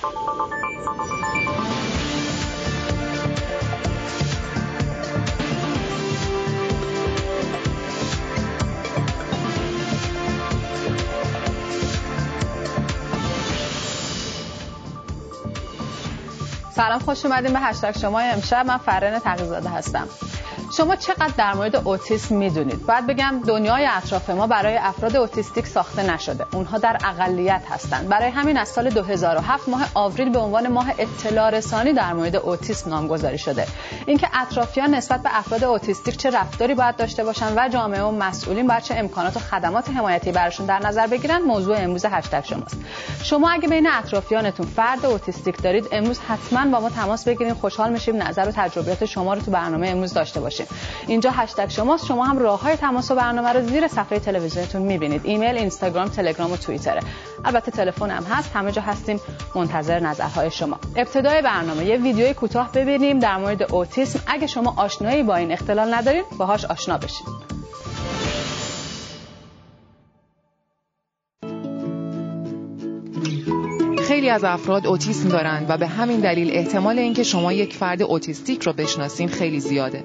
سلام خوش اومدین به هشتگ شما. امشب من فرن تقیزاده هستم. شما چقدر در مورد اوتیسم می‌دونید؟ باید بگم دنیای اطراف ما برای افراد اوتیستیک ساخته نشده. اونها در اقلیت هستند. برای همین از سال 2007 ماه آوریل به عنوان ماه اطلاع رسانی در مورد اوتیسم نامگذاری شده. اینکه اطرافیان نسبت به افراد اوتیستیک چه رفتاری باید داشته باشن و جامعه و مسئولین باید چه امکانات و خدمات حمایتی براشون در نظر بگیرن موضوع امروز هشتگ شماست. شما اگه بین اطرافیانتون فرد اوتیستیک دارید امروز حتما با ما تماس بگیرید خوشحال میشیم نظر و تجربیات شما رو تو برنامه امروز داشته باشیم. اینجا هشتگ شماست. شما هم راه های تماس و برنامه رو زیر صفحه تلویزیونتون می‌بینید. ایمیل اینستاگرام تلگرام و توییتره البته تلفن هم هست. همه جا هستیم. منتظر نظرهای شما. ابتدای برنامه. یه ویدیوی کوتاه ببینیم در مورد اوتیسم. اگه شما آشنایی با این اختلال ندارید باهاش آشنا بشید خیلی از افراد اوتیسم دارند و به همین دلیل احتمال اینکه شما یک فرد اوتیستیک رو بشناسین خیلی زیاده.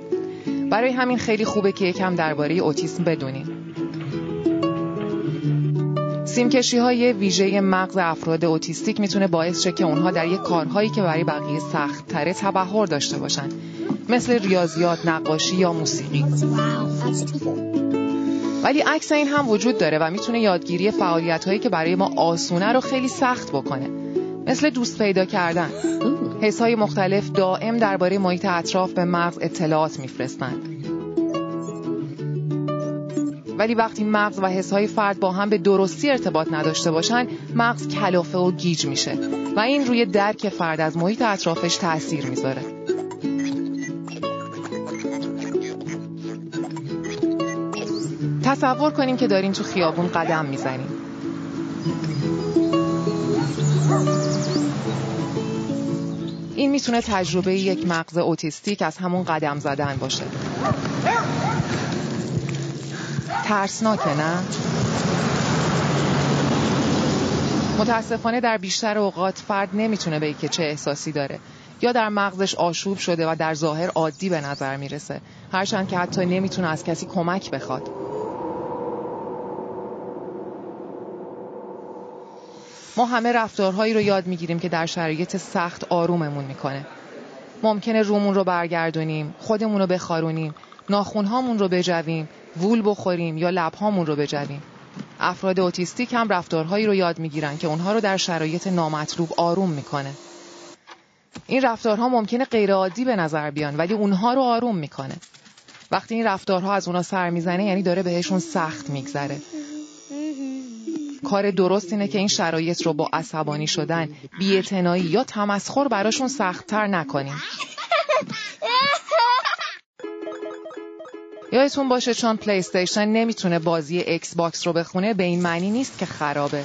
برای همین خیلی خوبه که یکم درباره اوتیسم بدونیم. سیمکشی های ویژه مغز افراد اوتیستیک می‌تونه باعث شه که اونها در یک کارهایی که برای بقیه سخت تره تبهر داشته باشن مثل ریاضیات، نقاشی یا موسیقی. ولی عکس این هم وجود داره و می‌تونه یادگیری فعالیت هایی که برای ما آسونه رو خیلی سخت بکنه مثل دوست پیدا کردن حس های مختلف دائم درباره محیط اطراف به مغز اطلاعات میفرستند. ولی وقتی مغز و حس های فرد با هم به درستی ارتباط نداشته باشن مغز کلافه و گیج میشه و این روی درک فرد از محیط اطرافش تاثیر می‌ذاره. تصور کنیم که دارین تو خیابون قدم می‌زنیم این می‌تونه تجربه یک مغز اوتیستیک از همون قدم زدن باشه. ترسناکه نه؟ متاسفانه در بیشتر اوقات فرد نمی‌تونه به که چه احساسی داره. یا در مغزش آشوب شده و در ظاهر عادی به نظر می‌رسه. هرچند که حتی نمی‌تونه از کسی کمک بخواد. ما همه رفتارهایی رو یاد می‌گیریم که در شرایط سخت آروممون می‌کنه. ممکنه رومون رو برگردونیم خودمون رو بخارونیم ناخونهامون رو بجویم وول بخوریم یا لبهامون رو بجویم. افراد اوتیستیک هم رفتارهایی رو یاد می‌گیرن که اونها رو در شرایط نامطلوب آروم می‌کنه. این رفتارها ممکنه غیرعادی به نظر بیان ولی اونها رو آروم می‌کنه. وقتی این رفتارها از اونها سر می‌زنه یعنی داره بهشون سخت میگذره. کار درست اینه که این شرایط رو با عصبانی شدن بیعتنایی یا تمسخر براشون سختتر نکنیم. یادتون باشه چون پلی استیشن نمی‌تونه بازی ایکس باکس رو بخونه به این معنی نیست که خرابه.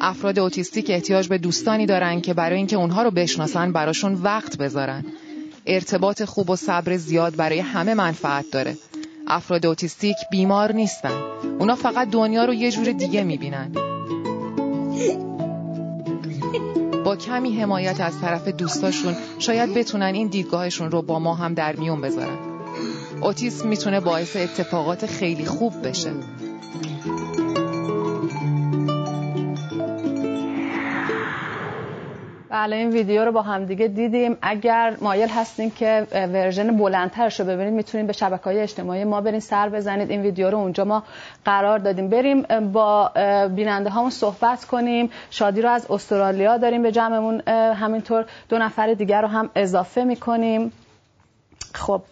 افراد اوتیستیک احتیاج به دوستانی دارن که برای اینکه اونها رو بشناسن براشون وقت بذارن. ارتباط خوب و صبر زیاد برای همه منفعت داره. افراد اوتیستیک بیمار نیستن. اونا فقط دنیا رو یه جور دیگه می‌بینن. با کمی حمایت از طرف دوستاشون شاید بتونن این دیدگاهشون رو با ما هم در میون بذارن. اوتیسم می‌تونه باعث اتفاقات خیلی خوب بشه. بله این ویدیو رو با هم دیگه دیدیم. اگر مایل هستین که ورژن بلندترش رو ببینید می‌تونید به شبکه های اجتماعی ما برین سر بزنید. این ویدیو رو اونجا ما قرار دادیم. بریم با بیننده هامون صحبت کنیم. شادی رو از استرالیا داریم به جمعمون. همینطور دو نفر دیگر رو هم اضافه می‌کنیم. خب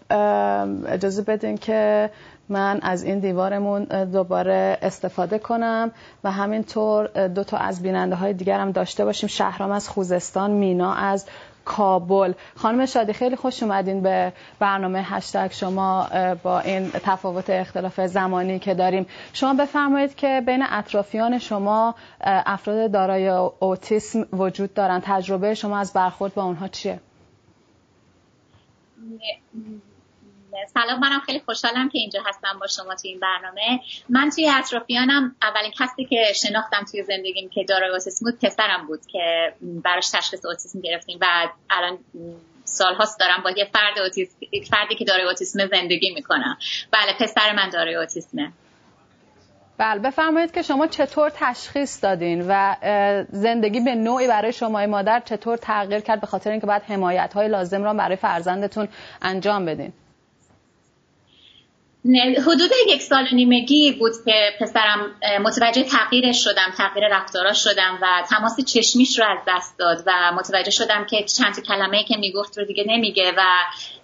اجازه بدین که من از این دیوارمون دوباره استفاده کنم و همینطور دو تا از بیننده های دیگر هم داشته باشیم. شهرام از خوزستان مینا از کابل. خانم شادی خیلی خوش اومدین به برنامه هشتگ. شما با این تفاوت اختلاف زمانی که داریم. شما بفرمایید که بین اطرافیان شما افراد دارای اوتیسم وجود دارن. تجربه شما از برخورد با اونها چیه؟ سلام منم خیلی خوشحالم که اینجا هستم با شما توی این برنامه. من توی اطرافیانم اولین کسی که شناختم توی زندگیم که دارای اوتیسم بود پسرم بود که براش تشخیص اوتیسم گرفتیم و الان سالهاست دارم با یه فرد اوتیسم فردی که دارای اوتیسم زندگی می‌کنم. بله پسر من دارای اوتیسمه. بله بفرمایید که شما چطور تشخیص دادین و زندگی به نوعی برای شما مادر چطور تغییر کرد به خاطر اینکه بعد حمایت های لازم را برای فرزندتون انجام بدین؟ حدود یک سال و نیمگی بود که پسرم متوجه تغییرش شدم تغییر رفتاراش شدم و تماس چشمیش رو از دست داد و متوجه شدم که چند تا کلمه که می‌گفت رو دیگه نمیگه و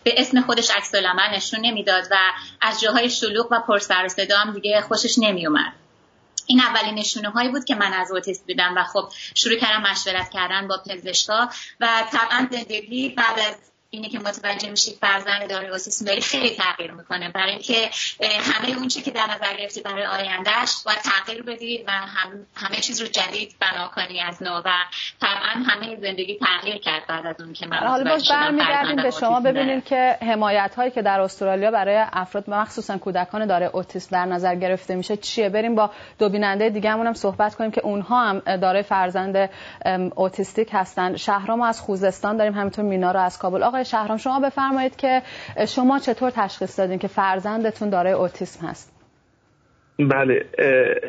به اسم خودش عکس العمل نشون نمی‌داد و از جاهای شلوغ و پر سر صدا هم دیگه خوشش نمیومد این اولین نشونه هایی بود که من از اوتیسم دیدم و خب شروع کردم مشورت کردن با پزشکا و طبعا زندگی بعد از اینه که متوجه میشید فرزند داره اوتیسم داری خیلی تغییر می‌کنه. برای اینکه همه اون که در نظر گرفتی برای آیندهش باید تغییر بدی و هم همه چیز رو جدید بنا کنی از نو و طبعا همه زندگی تغییر کرد بعد از اون که من حالا باز برمیگردیم به شما ببینید که حمایت هایی که در استرالیا برای افراد مخصوصا کودکان داره اوتیسم در نظر گرفته میشه چیه؟ بریم با دو بیننده دیگه هم صحبت کنیم که اونها هم داره فرزند اوتیستیک هستن. شهرام از خوزستان داریم همینطور مینا رو از کابل. آقای شهرام شما بفرمایید که شما چطور تشخیص دادین که فرزندتون دارای اوتیسم هست؟ بله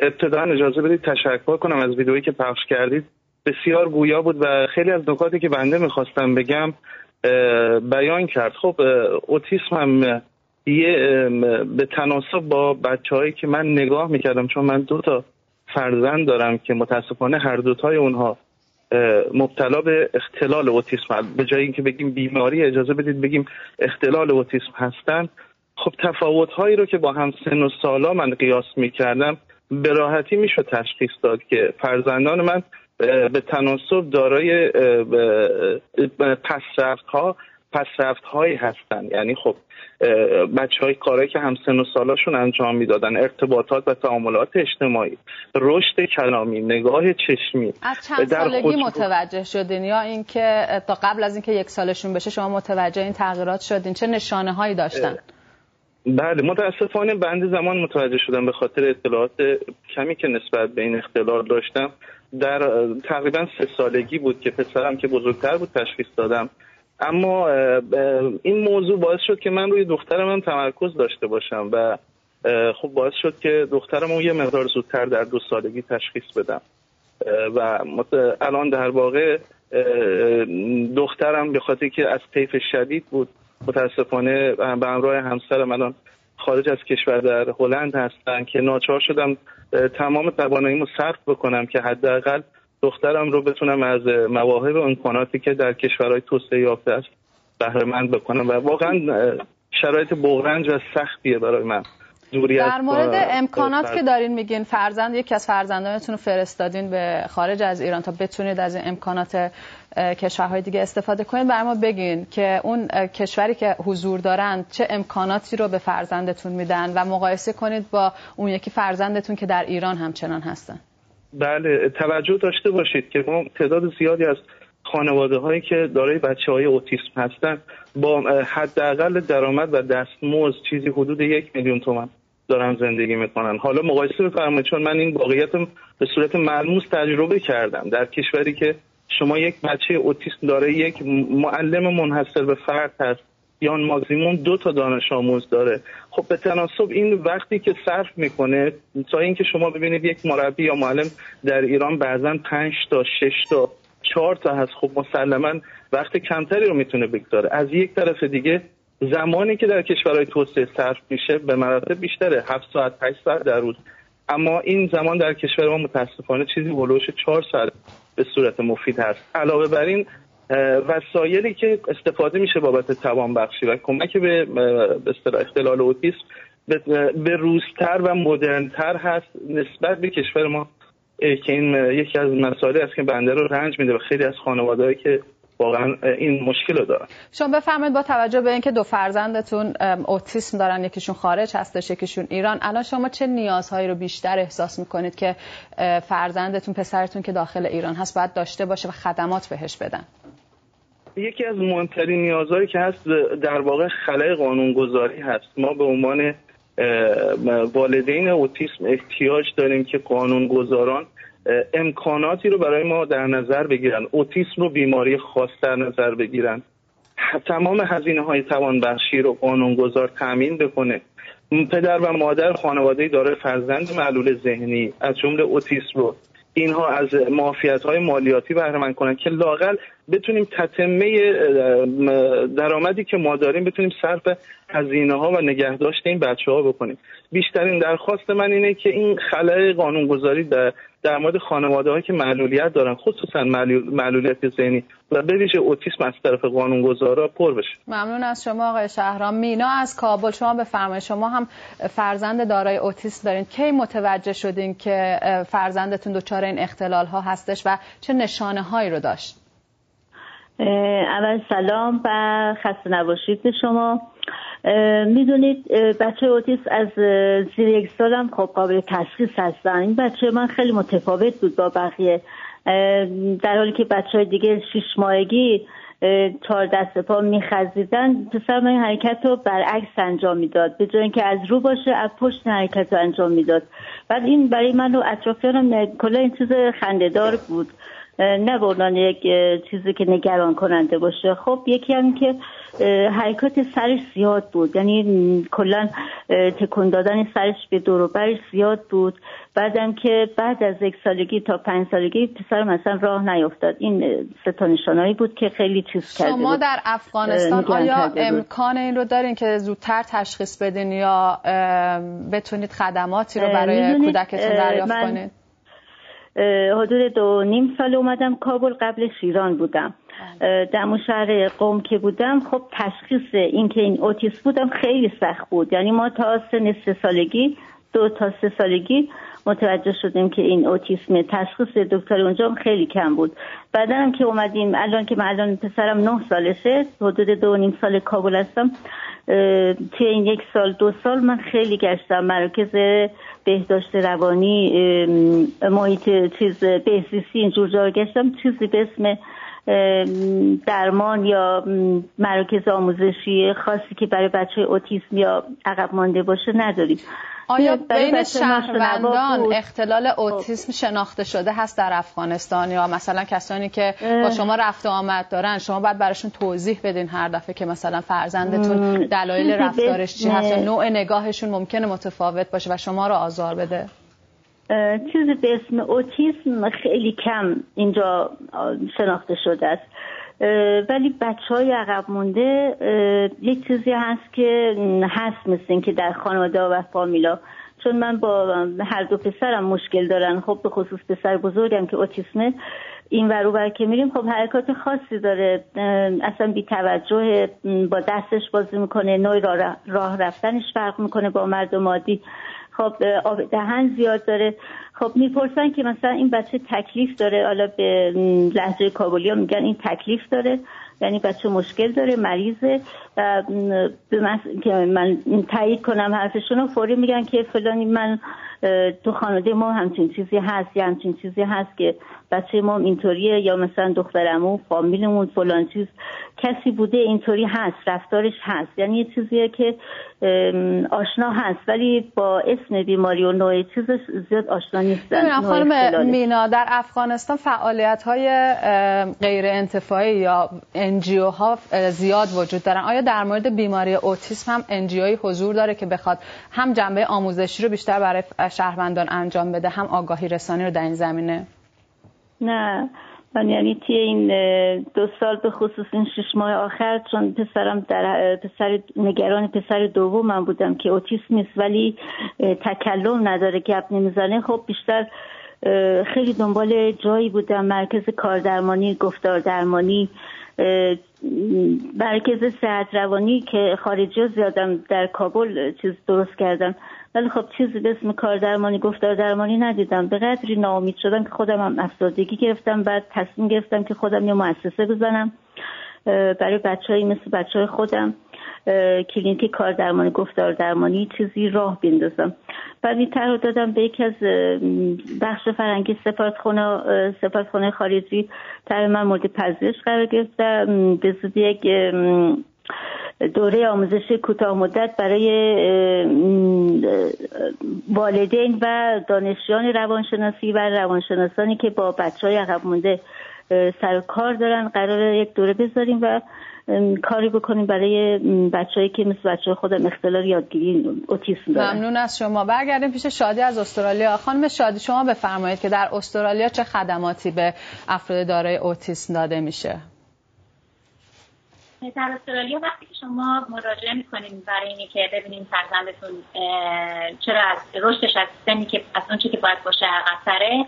ابتدا اجازه بدید تشکر کنم از ویدئویی که پخش کردید. بسیار گویا بود و خیلی از نکاتی که بنده می‌خواستم بگم بیان کرد. خب اوتیسم هم یه به تناسب با بچه که من نگاه می‌کردم چون من دو تا فرزند دارم که متاسفانه هر دوتای اونها مبتلا به اختلال اوتیسم. به جای اینکه بگیم بیماری اجازه بدید بگیم اختلال اوتیسم هستند. خب تفاوت هایی رو که با هم سن و سالا من قیاس می کردم به راحتی میشه تشخیص داد که فرزندان من به تناسب دارای پسرفت ها پسرفت هایی هستند یعنی خب بچه های کارهایی که همسن و سالاشون انجام می‌دادن ارتباطات و تعاملات اجتماعی رشد کلامی نگاه چشمی. از چند سالگی متوجه شدین یا اینکه تا قبل از اینکه یک سالشون بشه شما متوجه این تغییرات شدین؟ چه نشانه هایی داشتن بله متاسفانه بند زمان متوجه شدم به خاطر اطلاعات کمی که نسبت به این اختلال داشتم. در تقریبا سه سالگی بود که پسرم که بزرگتر بود تشخیص دادم اما این موضوع باعث شد که من روی دخترم هم تمرکز داشته باشم و خب باعث شد که دخترم رو یه مقدار زودتر در دو سالگی تشخیص بدم. و الان در واقع دخترم به خاطر که از طیف شدید بود متاسفانه به همراه همسرم الان خارج از کشور در هلند هستن که ناچار شدم تمام تواناییمو صرف بکنم که حداقل دخترم رو بتونم از مواهب و امکاناتی که در کشورهای توسعه یافته است بهره مند بکنم. و واقعا شرایط بغرنج و سختیه برای من. در مورد امکانات که دارین میگین فرزند یکی از فرزندانتون رو فرستادین به خارج از ایران تا بتونید از این امکانات کشورهای دیگه استفاده کنید بر ما بگین که اون کشوری که حضور دارن چه امکاناتی رو به فرزندتون میدن و مقایسه کنید با اون یکی فرزندتون که در ایران همچنان هستن. بله توجه داشته باشید که ما تعداد زیادی از خانواده هایی که دارای بچه های اوتیسم هستن با حداقل درآمد و دستمزد چیزی حدود یک میلیون تومن دارن زندگی می‌کنن. حالا مقایسه بفرمایید چون من این واقعیت به صورت ملموس تجربه کردم. در کشوری که شما یک بچه اوتیسم داره یک معلم منحصر به فرد هست یا ماکسیموم دو تا دانش آموز داره. خب به تناسب این وقتی که صرف می‌کنه تا اینکه شما ببینید یک مربی یا معلم در ایران بعضا پنج تا شش تا چهار تا هست. خب مسلما وقت کمتری رو می‌تونه بگذاره. از یک طرف دیگه زمانی که در کشورهای توسعه صرف میشه به مراتب بیشتره. هفت ساعت 8 ساعت در روز. اما این زمان در کشور ما متاسفانه چیزی ولوش چهار ساعت به صورت مفید هست. علاوه بر این وسایلی که استفاده میشه بابت توان بخشی و کمک به اختلال اوتیسم به روزتر و مدرنتر هست نسبت به کشور ما که این یکی از مسائلی است که بنده رو رنج میده و خیلی از خانوادهایی که واقعا این مشکل رو دارن. شما بفرمایید با توجه به اینکه دو فرزندتون اوتیسم دارن یکیشون خارج هستش یکیشون ایران الان شما چه نیازهایی رو بیشتر احساس می‌کنید که فرزندتون پسرتون که داخل ایران هست باید داشته باشه و خدمات بهش بدن؟ یکی از مهمترین نیازهایی که هست در واقع خلای قانونگذاری هست. ما به عنوان والدین اوتیسم احتیاج داریم که قانونگذاران امکاناتی رو برای ما در نظر بگیرن. اوتیسم رو بیماری خاص در نظر بگیرن. تمام هزینه های توانبخشی رو قانونگذار تامین بکنه. پدر و مادر خانواده داره فرزند معلول ذهنی از جمله اوتیسم رو. اینها از معافیت های مالیاتی بهره کنن که لاقل بتونیم تتمه درآمدی که ما داریم بتونیم صرف هزینه ها و نگهداشت این بچه ها بکنیم. بیشترین درخواست من اینه که این خلای قانونگذاری در در مورد خانواده که معلولیت دارن خصوصا معلولیت ذهنی و به ویژه اوتیسم از طرف قانونگذارا پر بشه. ممنون از شما آقای شهرام. مینا از کابل شما بفرمایید شما هم فرزند دارای اوتیسم دارین. کی متوجه شدین که فرزندتون دچار این اختلال ها هستش و چه نشانه هایی رو داشت؟ اول سلام و خسته نباشید به شما می‌دونید بچه اوتیس از زیر یک سالم خب قابل تشخیص هستن. این بچه من خیلی متفاوت بود با بقیه. در حالی که بچه های دیگه شیش ماهگی چهار دست پا میخزیدن پسر من این حرکت رو برعکس انجام می‌داد. به جای اینکه از رو باشه از پشت حرکت رو انجام می‌داد. بعد این برای من و اطرافیانم کلا این چیز خندهدار بود. نه به یک چیزی که نگران کننده باشه. خب یکی هم که حرکات سرش زیاد بود. یعنی کلا تکون دادن سرش به دوروبرش زیاد بود. بعدم که بعد از یک سالگی تا پنج سالگی پسر مثلا راه نیفتاد. این ستا نشانهایی بود که خیلی چیز کرده شما در افغانستان آیا امکان این رو دارین که زودتر تشخیص بدین یا بتونید خدماتی رو برای کودکتون دریافت کنید حدود دو نیم سال اومدم کابل قبل شیران بودم. در شهر قوم که بودم خب تشخیص این که این اوتیس بودم خیلی سخت بود. یعنی ما تا سن سه سالگی دو تا سه سالگی متوجه شدیم که این اوتیسم تشخیص دکتر اونجا خیلی کم بود. بعدا هم که اومدیم الان که من الان پسرم نه سالشه حدود دو نیم سال کابل هستم. توی این یک سال دو سال من خیلی گشتم. مراکز بهداشت روانی محیط چیز بهزیستی اینجور جا گشتم چیزی به اسم درمان یا مراکز آموزشی خاصی که برای بچه اوتیسم یا عقب مانده باشه نداریم. آیا بین شهروندان اختلال خب. اوتیسم شناخته شده هست در افغانستان یا مثلا کسانی که با شما رفت و آمد دارن؟ شما باید براشون توضیح بدین هر دفعه که مثلا فرزندتون دلایل رفتارش چی هست نوع نگاهشون ممکنه متفاوت باشه و شما رو آزار بده. چیزی به اسم اوتیسم خیلی کم اینجا شناخته شده است. ولی بچه های عقب مونده یک چیزی هست که هست مثل که در خانواده و فامیلا چون من با هر دو پسرم مشکل دارن. خب به خصوص پسر بزرگم که اوتیسمه. این ورو بر که میریم خب حرکات خاصی داره. اصلا بی توجه با دستش بازی می‌کنه نوع راه رفتنش فرق می‌کنه با مردم عادی. خب دهن زیاد داره. خب می‌پرسن که مثلا این بچه تکلیف داره. حالا به لحظه کابلی ها میگن این تکلیف داره. یعنی بچه مشکل داره مریضه. به که من تایید کنم حرفشون رو فوری میگن که فلانی من تو خانواده ما همچین چیزی هست یا همچین چیزی هست که بچه ما اینطوریه یا مثلا دخترمو فامیلمون فلان چیز کسی بوده اینطوری هست رفتارش هست. یعنی یه چیزیه که آشنا هست ولی با اسم بیماری و نوع چیزش زیاد آشنا نیستن. خانم مینا در افغانستان فعالیت های غیر انتفاعی یا انجیو ها زیاد وجود دارن. آیا در مورد بیماری اوتیسم هم انجیوی حضور داره که بخواد هم جنبه آموزشی رو بیشتر برای شهروندان انجام بده هم آگاهی رسانی رو در این زمینه؟ نه. من یعنی توی این دو سال به خصوص این شش ماه آخر چون پسرم در پسر نگران پسر من بودم که اوتیسم نیست ولی تکلم نداره گپ نمی‌زنه. خب بیشتر خیلی دنبال جایی بودم مرکز کاردرمانی گفتار درمانی مرکز صحت روانی که خارجی زیادم در کابل چیز درست کردم. ولی خب چیزی به اسم کار درمانی گفتار درمانی ندیدم. به قدری ناامید شدم که خودم هم افسردگی گرفتم بعد تصمیم گرفتم که خودم یه مؤسسه بزنم برای بچه مثل بچه های خودم کلینیک کار درمانی گفتار درمانی چیزی راه بندازم بعد این طرح دادم به یکی از بخش فرنگی سفارتخانه خارجی. طرح من مورد پذیرش قرار گرفت به زودی یک دوره آموزش کوتاه مدت برای والدین و دانشجویان روانشناسی و روانشناسانی که با بچه های عقب مونده سر کار دارن قرار یک دوره بذاریم و کاری بکنیم برای بچههایی که مثل بچه خودم اختلال یادگیری اوتیسم دارن. ممنون از شما. برگردیم پیش شادی از استرالیا. خانم شادی شما بفرمایید که در استرالیا چه خدماتی به افراد دارای اوتیسم داده میشه؟ در استرالیا وقتی که شما مراجعه می‌کنین برای اینی که ببینین فرزندتون چرا از رشدش از سنی که از اون که باید باشه عقبتره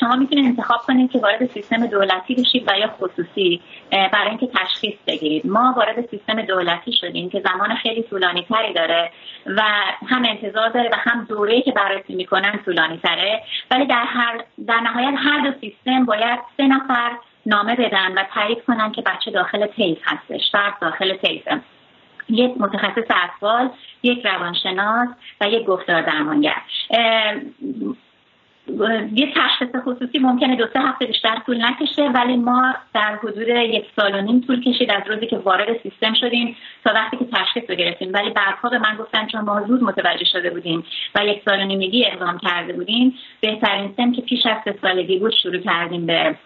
شما می‌تونید انتخاب کنید که وارد سیستم دولتی بشید و یا خصوصی برای اینکه تشخیص بگیرید. ما وارد سیستم دولتی شدیم که زمان خیلی طولانی تری داره و هم انتظار داره و هم دوره که بررسی می‌کنن طولانی تره ولی در هر در نهایت هر دو سیستم باید سه نفر نامه بدن و تایید کنن که بچه داخل تیف هستش فرد داخل تیفه یک متخصص اطفال یک روانشناس و یک گفتار درمانگر. یه تشخیص خصوصی ممکنه دو سه هفته بیشتر طول نکشه ولی ما در حدود یک سال و نیم طول کشید از روزی که وارد سیستم شدیم تا وقتی که تشخیص رو گرفتیم. ولی بعدها به من گفتن چون ما زود متوجه شده بودیم و یک سال و نیمگی اقدام کرده بودیم بهترین سن که پیش از سه سالگی بود شروع کردیم به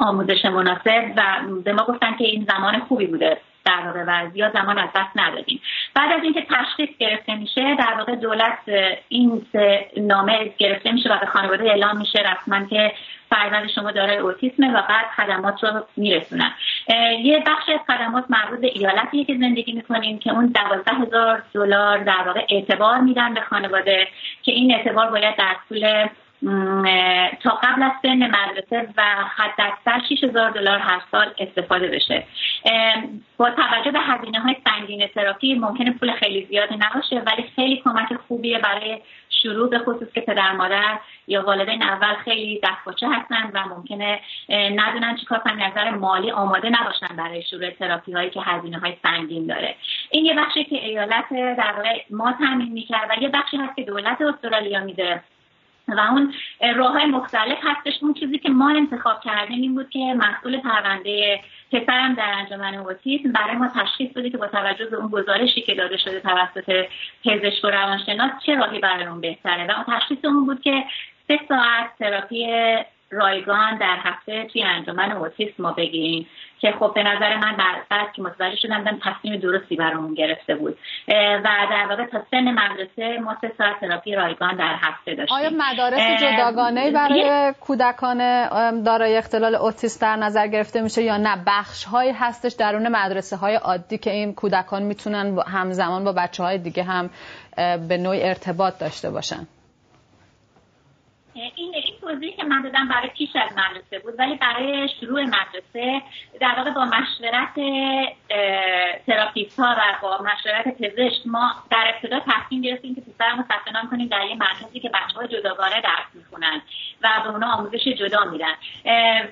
آموزش مناسب و به ما گفتن که این زمان خوبی بوده در واقع و زیاد زمان از دست ندادیم. بعد از اینکه تشخیص گرفته میشه در واقع دولت این نامه گرفته میشه و به خانواده اعلام میشه رسما که فرزند شما دارای اوتیسمه و بعد خدمات رو میرسونن. یه بخش از خدمات مربوط به ایالتیه که زندگی می‌کنیم که اون دوازده هزار دلار در واقع اعتبار میدن به خانواده که این اعتبار باید در طول تا قبل از سن مدرسه و حد اکثر 6000 دلار هر سال استفاده بشه. با توجه به هزینه های سنگین تراپی ممکنه پول خیلی زیادی نباشه ولی خیلی کمک خوبیه برای شروع به خصوص که پدر مادر یا والدین اول خیلی دستپاچه هستن و ممکنه ندونن چیکار کنن نظر مالی آماده نباشن برای شروع تراپی هایی که هزینه های سنگین داره. این یه بخشی که ایالت در ما تامین می‌کرد و یه بخشی هست که دولت استرالیا میده. و اون راه های مختلف هستش. اون چیزی که ما انتخاب کردیم این بود که مسئول پرونده پسرم در انجمن اوتیسم برای ما تشخیص بده که با توجه به اون گزارشی که داده شده توسط پزشک و روانشناس چه راهی برای اون بهتره. و اون تشخیص اون بود که سه ساعت تراپی رایگان در هفته توی انجمن اوتیسم ما بگیریم که خب به نظر من بعد که متوجه شدم دم تصمیم درستی برامون گرفته بود. و در واقع تا سن مدرسه ما سه ساعت تراپی رایگان در هفته داشتیم. آیا مدارس جداگانه برای کودکان دارای اختلال اوتیسم در نظر گرفته میشه یا نه؟ بخش هایی هستش درون مدرسه های عادی که این کودکان می‌تونن همزمان با بچه های دیگه هم به نوعی ارتباط داشته باشن. این توضیحی که من دادم برای پیش از مدرسه بود ولی برای شروع مدرسه در واقع با مشورت تراپیست ها و با مشورت پزشک ما در ابتدا تصمیم گرفتیم که پسرمو ثبت نام کنیم در یه مرکزی که بچه ها جداگانه درس می‌خونن و به اونا آموزش جدا میدن.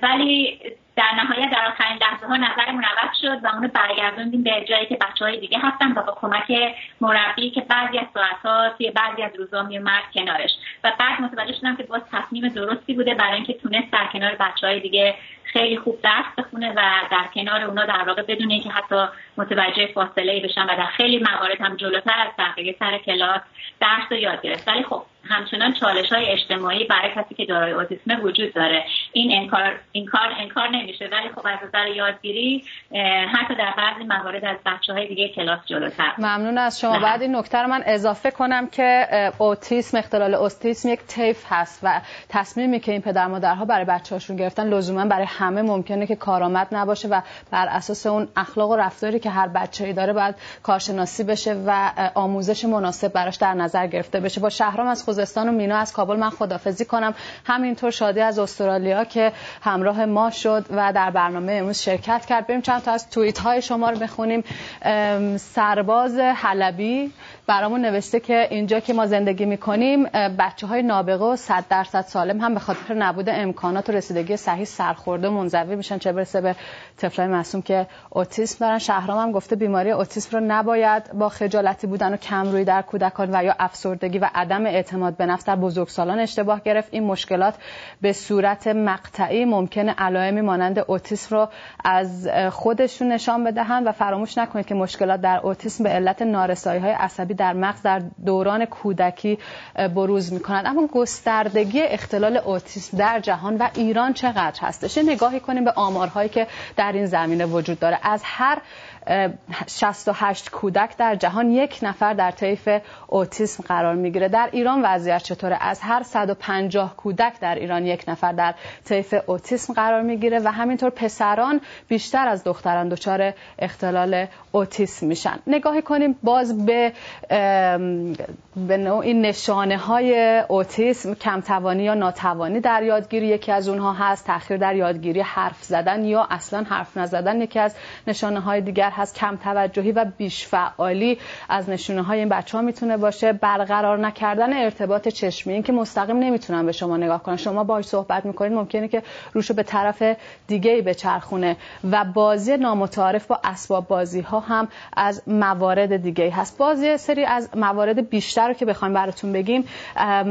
ولی در نهایت در آخرین لحظه ها نظرمون عوض شد و اونو برگردوندیم به جایی که بچه های دیگه هستن و با کمک مربی که بعضی از ساعت ها توی بعضی از روزها میومد کنارش. و بعد متوجه شدم که باز تصمیم درستی بوده برای اینکه تونست در کنار بچه های دیگه خیلی خوب درس بخونه و در کنار اونا در واقع بدون اینکه حتی متوجه فاصله بشن و در خیلی موارد هم جلوتر از بقیه سر کلاس درس رو یاد گرفت. ولی خب همچنان چالش های اجتماعی برای کسی که دارای اوتیسم وجود داره. این انکار این کار انکار نمیشه. ولی خب از نظر یادگیری حتی در بعضی موارد از بچه های دیگه کلاس جلوتر. ممنون از شما. بعد این نکته رو من اضافه کنم که اوتیسم اختلال اوتیسم یک تیف هست و تصمیمی که این پدر مادرها برای بچه هاشون گرفتن لزوما برای همه ممکنه که کارآمد نباشه و بر اساس اون اخلاق و رفتاری که هر بچه‌ای داره باید کارشناسی بشه و آموزش مناسب براش در نظر گرفته بشه. با شهرام از خوزستان و مینا از کابل من خدافزی کنم. همینطور شادی از استرالیا که همراه ما شد و در برنامه امروز شرکت کرد. بریم چند تا از توییت های شما رو بخونیم. سرباز حلبی برامون نوشته که اینجا که ما زندگی می‌کنیم بچه های نابغه و صد درصد سالم هم به خاطر نبود امکانات و رسیدگی صحیح سرخورده و منزوی میشن چه برسه به طفلای معصوم که اوتیسم دارن. شهرام هم گفته بیماری اوتیسم رو نباید با خجالتی بودن و کم روی در کودکان و یا افسردگی و عدم اعتماد به نفس در بزرگسالان اشتباه گرفت. این مشکلات به صورت مقطعی ممکنه علائمی مانند اوتیسم رو از خودشون نشان بدهند و فراموش نکنید که مشکلات در اوتیسم به علت نارسایی های عصبی در مغز در دوران کودکی بروز می‌کنند. اما گستردگی اختلال اوتیسم در جهان و ایران چقدر هستش؟ نگاهی کنیم به آمارهایی که در این زمینه وجود داره. از هر 68 کودک در جهان یک نفر در طیف اوتیسم قرار می‌گیره. در ایران وضعیت چطوره؟ از هر 150 کودک در ایران یک نفر در طیف اوتیسم قرار می‌گیره و همینطور پسران بیشتر از دختران دچار اختلال اوتیسم میشن. نگاهی کنیم باز به به نوعی نشانه های اوتیسم کمتوانی یا ناتوانی در یادگیری یکی از اونها هست تاخیر در یادگیری حرف زدن یا اصلا حرف نزدن یکی از نشانه های دیگر هست. کم توجهی و بیش فعالی از نشونه های این بچه ها می‌تونه باشه. برقرار نکردن ارتباط چشمی این که مستقیم نمی‌تونن به شما نگاه کنن. شما باهاش صحبت می‌کنید ممکنه که روشو به طرف دیگه ای بچرخونه. و بازی نامتعارف با اسباب بازی ها هم از موارد دیگه هست. بازی سری از موارد بیشتر رو که بخوایم براتون بگیم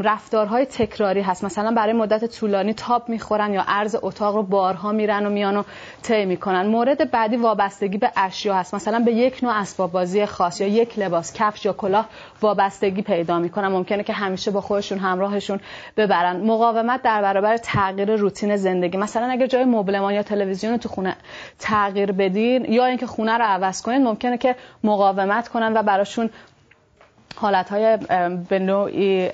رفتارهای تکراری هست. مثلا برای مدت طولانی تاب می‌خورن یا عرض اتاق رو بارها میرن و میان و طی می‌کنن. مورد بعدی وابستگی به اشیا هست. مثلا به یک نوع اسباب بازی خاص یا یک لباس کفش یا کلاه وابستگی پیدا می‌کنن. ممکنه که همیشه با خودشون همراهشون ببرن. مقاومت در برابر تغییر روتین زندگی. مثلا اگر جای مبلمان یا تلویزیون تو خونه تغییر بدین یا اینکه خونه رو عوض کنید ممکنه که مقاومت کنن و براشون های به نوعی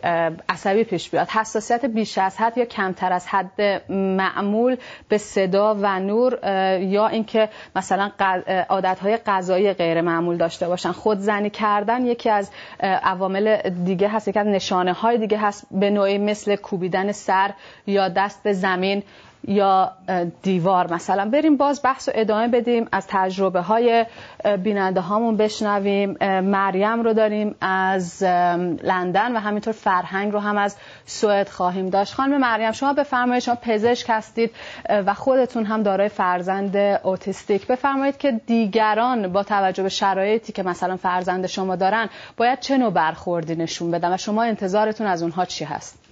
عصبی پیش بیاد. حساسیت بیش از حد یا کمتر از حد معمول به صدا و نور یا اینکه مثلا های غذایی غیر معمول داشته باشن. خودزنی کردن یکی از عوامل دیگه هست یکی از نشانه های دیگه هست به نوعی مثل کوبیدن سر یا دست به زمین. یا دیوار مثلا. بریم باز بحث و ادامه بدیم از تجربه های بیننده هامون بشنویم مریم رو داریم از لندن و همینطور فرهنگ رو هم از سوئد خواهیم داشت. خانم مریم شما بفرمایید شما پزشک هستید و خودتون هم دارای فرزند اوتیستیک بفرمایید که دیگران با توجه به شرایطی که مثلا فرزند شما دارن باید چه نوع برخوردی نشون بدن و شما انتظارتون از اونها چی هست؟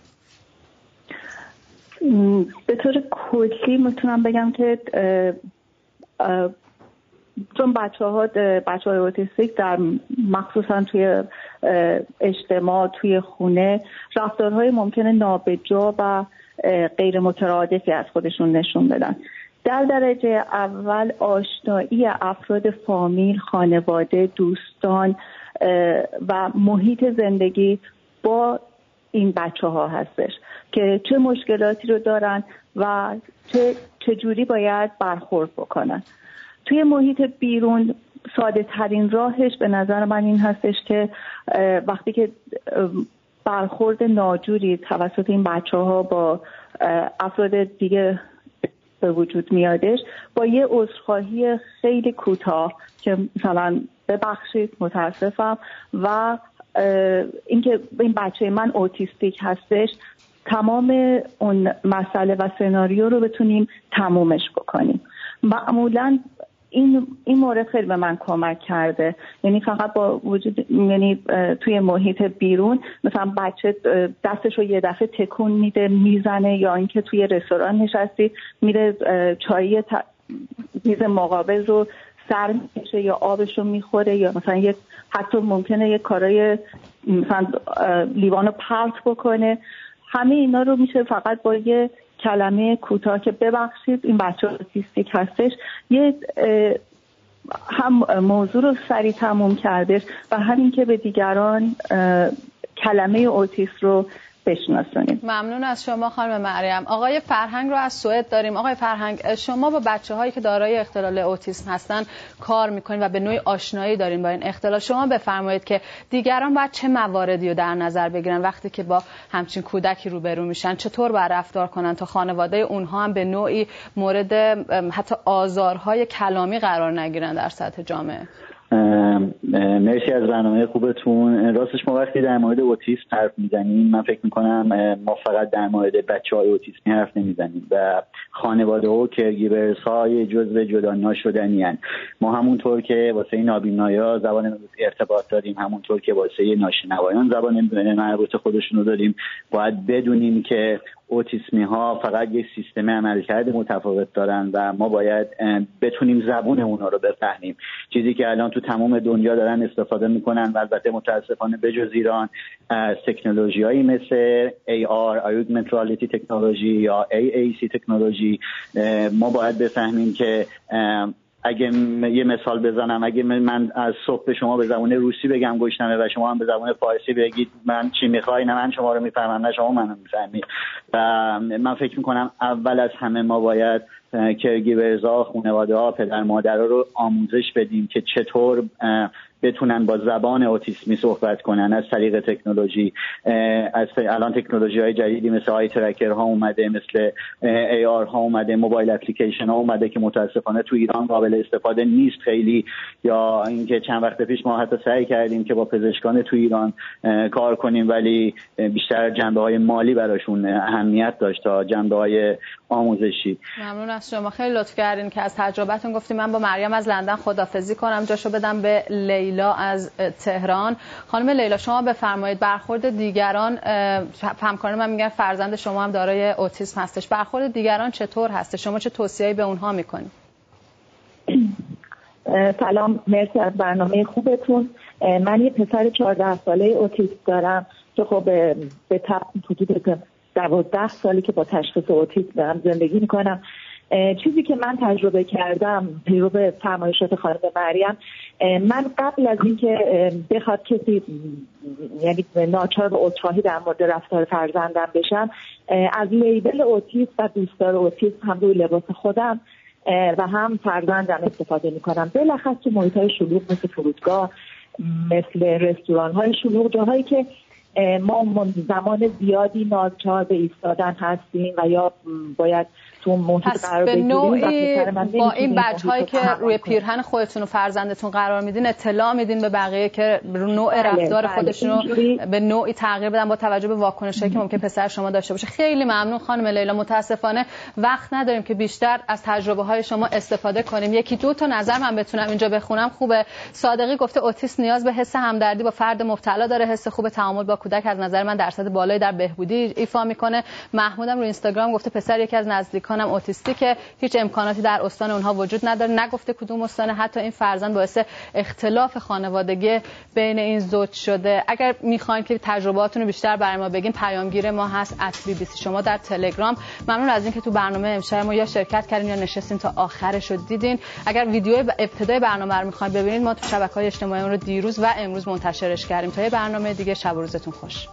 به طور کلی می‌تونم بگم که چون بچه ها بچه های اوتیستیک در مخصوصا توی اجتماع توی خونه رفتارهای ممکنه نابجا و غیر مترادفی از خودشون نشون بدن. در درجه اول آشنایی افراد فامیل خانواده دوستان و محیط زندگی با این بچه ها هستش. که چه مشکلاتی رو دارن و چه چجوری باید برخورد بکنن. توی محیط بیرون ساده ترین راهش به نظر من این هستش که وقتی که برخورد ناجوری توسط این بچه ها با افراد دیگه به وجود میادش با یه عذرخواهی خیلی کوتاه که مثلا ببخشید متاسفم و اینکه این بچه من اوتیستیک هستش تمام اون مسئله و سناریو رو بتونیم تمومش بکنیم. معمولا این این مورد خیلی به من کمک کرده. یعنی فقط با وجود یعنی توی محیط بیرون مثلا بچه دستش رو یه دفعه تکون میده می‌زنه یا اینکه توی رستوران نشستی میره چایی میز مقابل رو سر می‌کشه یا آبش رو می‌خوره یا مثلا یه حتی ممکنه یه کارای مثلا لیوان رو پرت بکنه. همه اینا رو میشه فقط با یه کلمه کوتاه که ببخشید این بچه اوتیستیک هستش یه هم موضوع رو سریع تموم کردش و همین که به دیگران کلمه اوتیست رو بشناسونیم. ممنون از شما خانم مریم. آقای فرهنگ رو از سوئد داریم. آقای فرهنگ شما با بچه هایی که دارای اختلال اوتیسم هستن کار می‌کنید و به نوعی آشنایی دارین با این اختلال. شما بفرمایید که دیگران باید چه مواردی رو در نظر بگیرن وقتی که با همچین کودکی روبرو میشن؟ چطور باید رفتار کنن تا خانواده اونها هم به نوعی مورد حتی آزارهای کلامی قرار نگیرن در سطح جامعه؟ مرسی از برنامه خوبتون راستش ما وقتی در مورد اوتیسم حرف می‌زنیم من فکر می‌کنم ما فقط در مورد بچه های اوتیسمی حرف نمی‌زنیم و خانواده و کرگیبرس های جزو جدا ناشدنی هن. ما همونطور که واسه نابینایا زبان ارتباط داریم همونطور که واسه ناشنوایان زبان مربوط خودشون رو داریم باید بدونیم که اوتیسمی ها فقط یک سیستم عملکرد متفاوت دارن و ما باید بتونیم زبون اونا رو بفهمیم. چیزی که الان تو تمام دنیا دارن استفاده می‌کنن و البته متاسفانه بجز ایران از تکنولوژی هایی مثل AR Augmented Reality تکنولوژی یا AAC تکنولوژی ما باید بفهمیم که اگه یه مثال بزنم اگه من از صبح به شما به زبان روسی بگم گشنمه و شما هم به زبان فارسی بگید من چی می‌خوای؟ نه من شما رو می‌فهمم نه شما منو می‌فهمید و من فکر می‌کنم اول از همه ما باید کرگیورزا خانواده ها پدر مادر رو آموزش بدیم که چطور بتونن با زبان اوتیسمی صحبت کنن از طریق تکنولوژی. از الان تکنولوژی های جدیدی مثل آی ترکر ها اومده مثل ای آر ها اومده موبایل اپلیکیشن ها اومده که متاسفانه تو ایران قابل استفاده نیست خیلی. یا اینکه چند وقت پیش ما حتی سعی کردیم که با پزشکان تو ایران کار کنیم ولی بیشتر جنبه های مالی براشون اهمیت داشت تا جنبه های آموزشی. ممنون از شما. خیلی لطف کردین که از تجربتون گفتیم من با مریم از لندن خدافزی کنم. جاشو بدم به لیلا از تهران. خانم لیلا شما بفرمایید برخورد دیگران همکاران من میگن فرزند شما هم دارای اوتیسم هستش. برخورد دیگران چطور هست شما چه توصیه‌ای به اونها می‌کنید سلام مرسی از برنامه خوبتون. من یه پسر 14 ساله اوتیسم دارم که خب به حدود دوازده سالی که با تشخیص اوتیسم دارم زندگی می‌کنم. چیزی که من تجربه کردم پیرو فرمایشات خانم مریم من قبل از اینکه بخواد کسی یعنی ناچار به عذرخواهی در مورد رفتار فرزندم بشم از لیبل اوتیسم و دوستدار اوتیسم هم روی لباس خودم و هم فرزندم استفاده می‌کنم. بلخص تو محیط های شلوغ مثل فرودگاه مثل رستوران های شلوغ جاهایی که ما زمان زیادی ناچار به ایستادن هستیم و یا باید تو محیط قرار به نوعی با این بچه هایی که روی پیرهن خودتون و فرزندتون قرار میدین اطلاع میدین به بقیه که نوع بله، رفتار بله. خودشون رو به نوعی تغییر بدن با توجه به واکنش که ممکن پسر شما داشته باشه. خیلی ممنون خانم لیلا متاسفانه وقت نداریم که بیشتر از تجربه های شما استفاده کنیم. یکی دو تا نظر من بتونم اینجا بخونم. خوبه. صادقی گفته اوتیسم نیاز به حس همدردی با فرد مبتلا داره. حس خوب تعامل با کودک از نظر من درصد بالایی در بهبودی ایفا می‌کنه. محمودم رو اینستاگرام گفته پسر یکی از نزدیکانم اوتیستیکه هیچ امکاناتی در استان اونها وجود نداره. نگفته کدوم استان حتی این فرزند باعث اختلاف خانوادگی بین این زوج شده. اگر می‌خواین که تجربهاتون رو بیشتر برای ما بگین پیامگیر ما هست. ات بی بی شما در تلگرام. ممنون از اینکه تو برنامه امشب ما یا شرکت کردین یا نشستین تا آخرش رو دیدین. اگر ویدیو ابتدای برنامه رو می‌خواین ببینید ما تو شبکه‌های اجتماعی رو دیروز و امروز منتشرش کردیم. تا یه برنامه دیگه شب روزتون خوش.